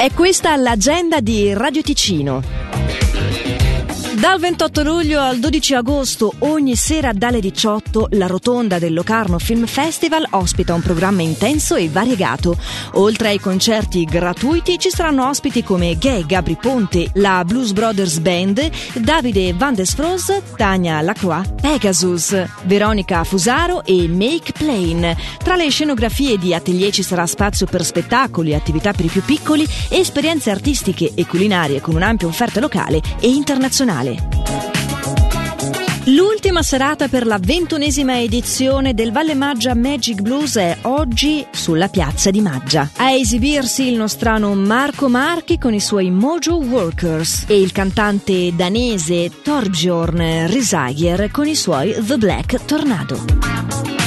È questa l'agenda di Radio Ticino. Dal 28 luglio al 12 agosto, ogni sera dalle 18, la rotonda del Locarno Film Festival ospita un programma intenso e variegato. Oltre ai concerti gratuiti, ci saranno ospiti come Gay Gabri Ponte, la Blues Brothers Band, Davide Van Desfros, Tania Lacroix, Pegasus, Veronica Fusaro e Make Plain. Tra le scenografie di atelier ci sarà spazio per spettacoli, attività per i più piccoli esperienze artistiche e culinarie con un'ampia offerta locale e internazionale. L'ultima serata per la ventunesima edizione del Valle Maggia Magic Blues è oggi sulla piazza di Maggia. A esibirsi il nostrano Marco Marchi con i suoi Mojo Workers e il cantante danese Torbjorn Risager con i suoi The Black Tornado.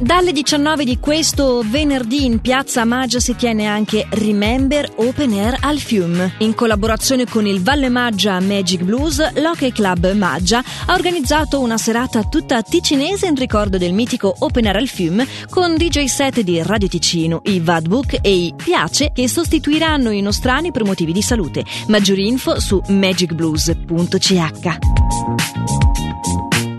Dalle 19 di questo venerdì in piazza Maggia si tiene anche Remember Open Air al Fiume. In collaborazione con il Valle Maggia Magic Blues, l'Hockey Club Maggia ha organizzato una serata tutta ticinese in ricordo del mitico Open Air al Fiume con DJ set di Radio Ticino, i Vadbook e i Piace che sostituiranno i nostrani per motivi di salute. Maggiori info su magicblues.ch.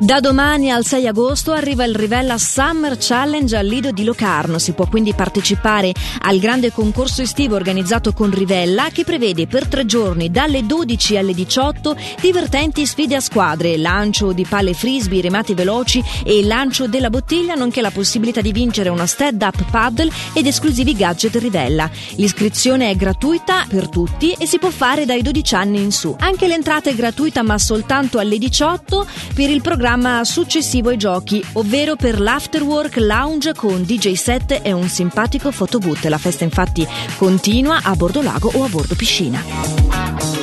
Da domani al 6 agosto arriva il Rivella Summer Challenge al Lido di Locarno. Si può quindi partecipare al grande concorso estivo organizzato con Rivella che prevede per tre giorni dalle 12 alle 18 divertenti sfide a squadre, lancio di palle frisbee, remati veloci e lancio della bottiglia, nonché la possibilità di vincere una stand-up paddle ed esclusivi gadget Rivella. L'iscrizione è gratuita per tutti e si può fare dai 12 anni in su. Anche l'entrata è gratuita ma soltanto alle 18 per il programma programma successivo ai giochi, ovvero per l'Afterwork Lounge con DJ set e un simpatico photoboot. La festa infatti continua a bordo lago o a bordo piscina.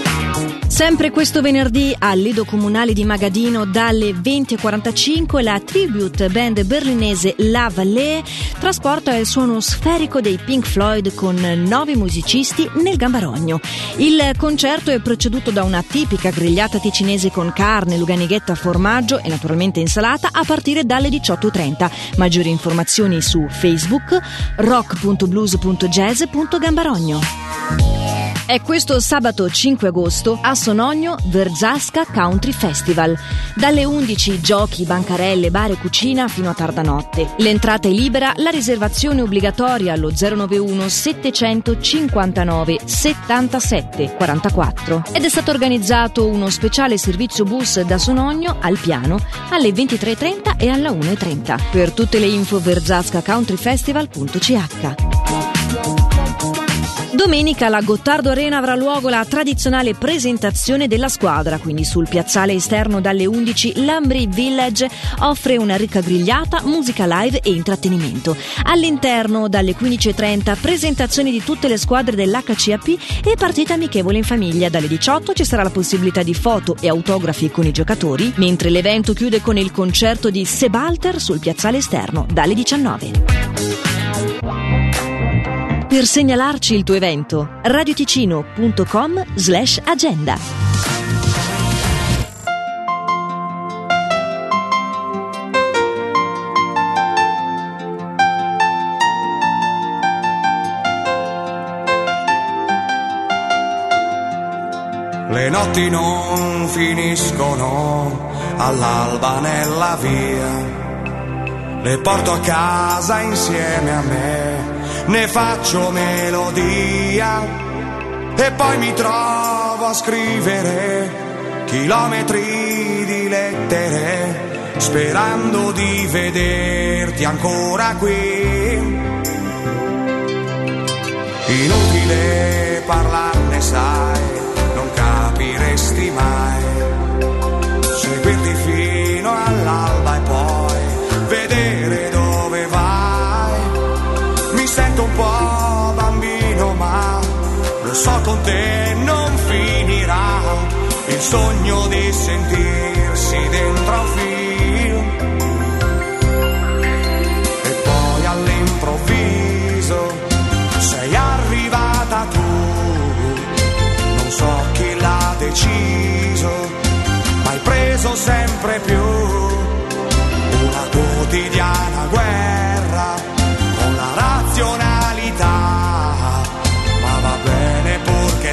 Sempre questo venerdì al Lido Comunale di Magadino dalle 20.45 la tribute band berlinese La Vallée trasporta il suono sferico dei Pink Floyd con nove musicisti nel Gambarogno. Il concerto è preceduto da una tipica grigliata ticinese con carne, luganighetta, formaggio e naturalmente insalata a partire dalle 18.30. Maggiori informazioni su Facebook rock.blues.jazz.gambarogno. È questo sabato 5 agosto a Sonogno Verzasca Country Festival. Dalle 11 giochi, bancarelle, bar e cucina fino a tarda notte. L'entrata è libera, la riservazione obbligatoria allo 091 759 77 44. Ed è stato organizzato uno speciale servizio bus da Sonogno al piano alle 23.30 e alla 1.30. Per tutte le info verzascacountryfestival.ch Domenica alla Gottardo Arena avrà luogo la tradizionale presentazione della squadra, quindi sul piazzale esterno dalle 11 Lambri Village offre una ricca grigliata, musica live e intrattenimento. All'interno dalle 15.30 presentazioni di tutte le squadre dell'HCAP e partita amichevole in famiglia. Dalle 18 ci sarà la possibilità di foto e autografi con i giocatori, mentre l'evento chiude con il concerto di Sebalter sul piazzale esterno dalle 19 per segnalarci il tuo evento. radioticino.com slash agenda. Le notti non finiscono all'alba nella via, le porto a casa insieme a me ne faccio melodia e poi mi trovo a scrivere chilometri di lettere sperando di vederti ancora qui. Inutile parlarne, sai, un po' bambino, ma lo so con te non finirà il sogno di sentirsi dentro un film.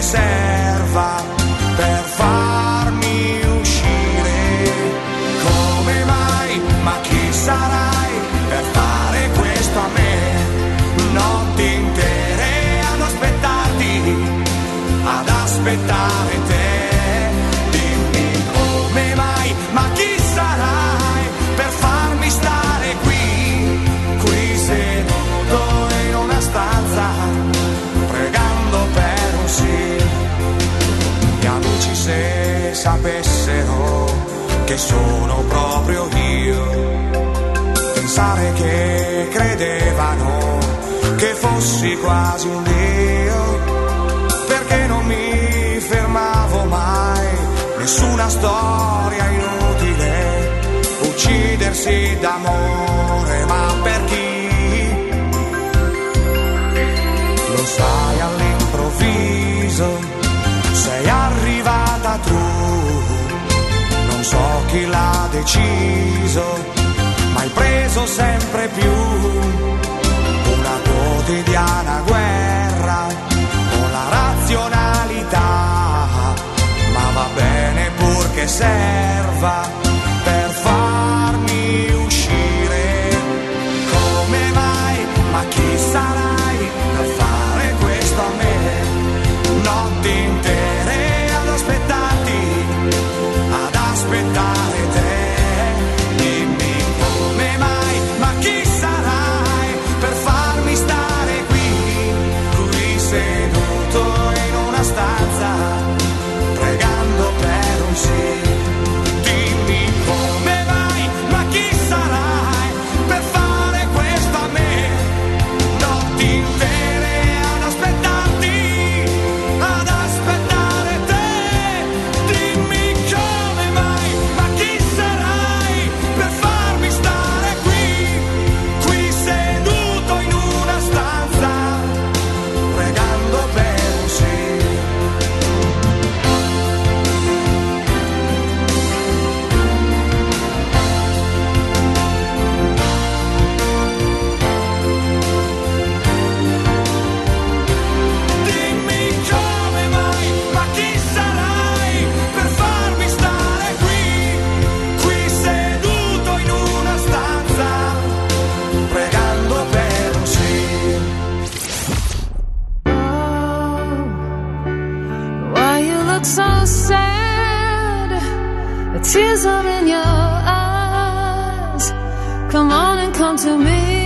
serva per farmi uscire. Come mai? Ma chi sarai per fare questo a me? Notti intere ad aspettarti, ad aspettarti. Sapessero che sono proprio io. Pensare che credevano che fossi quasi un dio, perché non mi fermavo mai, nessuna storia inutile, uccidersi d'amore, ma per chi? Lo sai all'improvviso so chi l'ha deciso, ma hai preso sempre più. Una quotidiana guerra con la razionalità, ma va bene purché serva look so sad? The tears are in your eyes. Come on and come to me.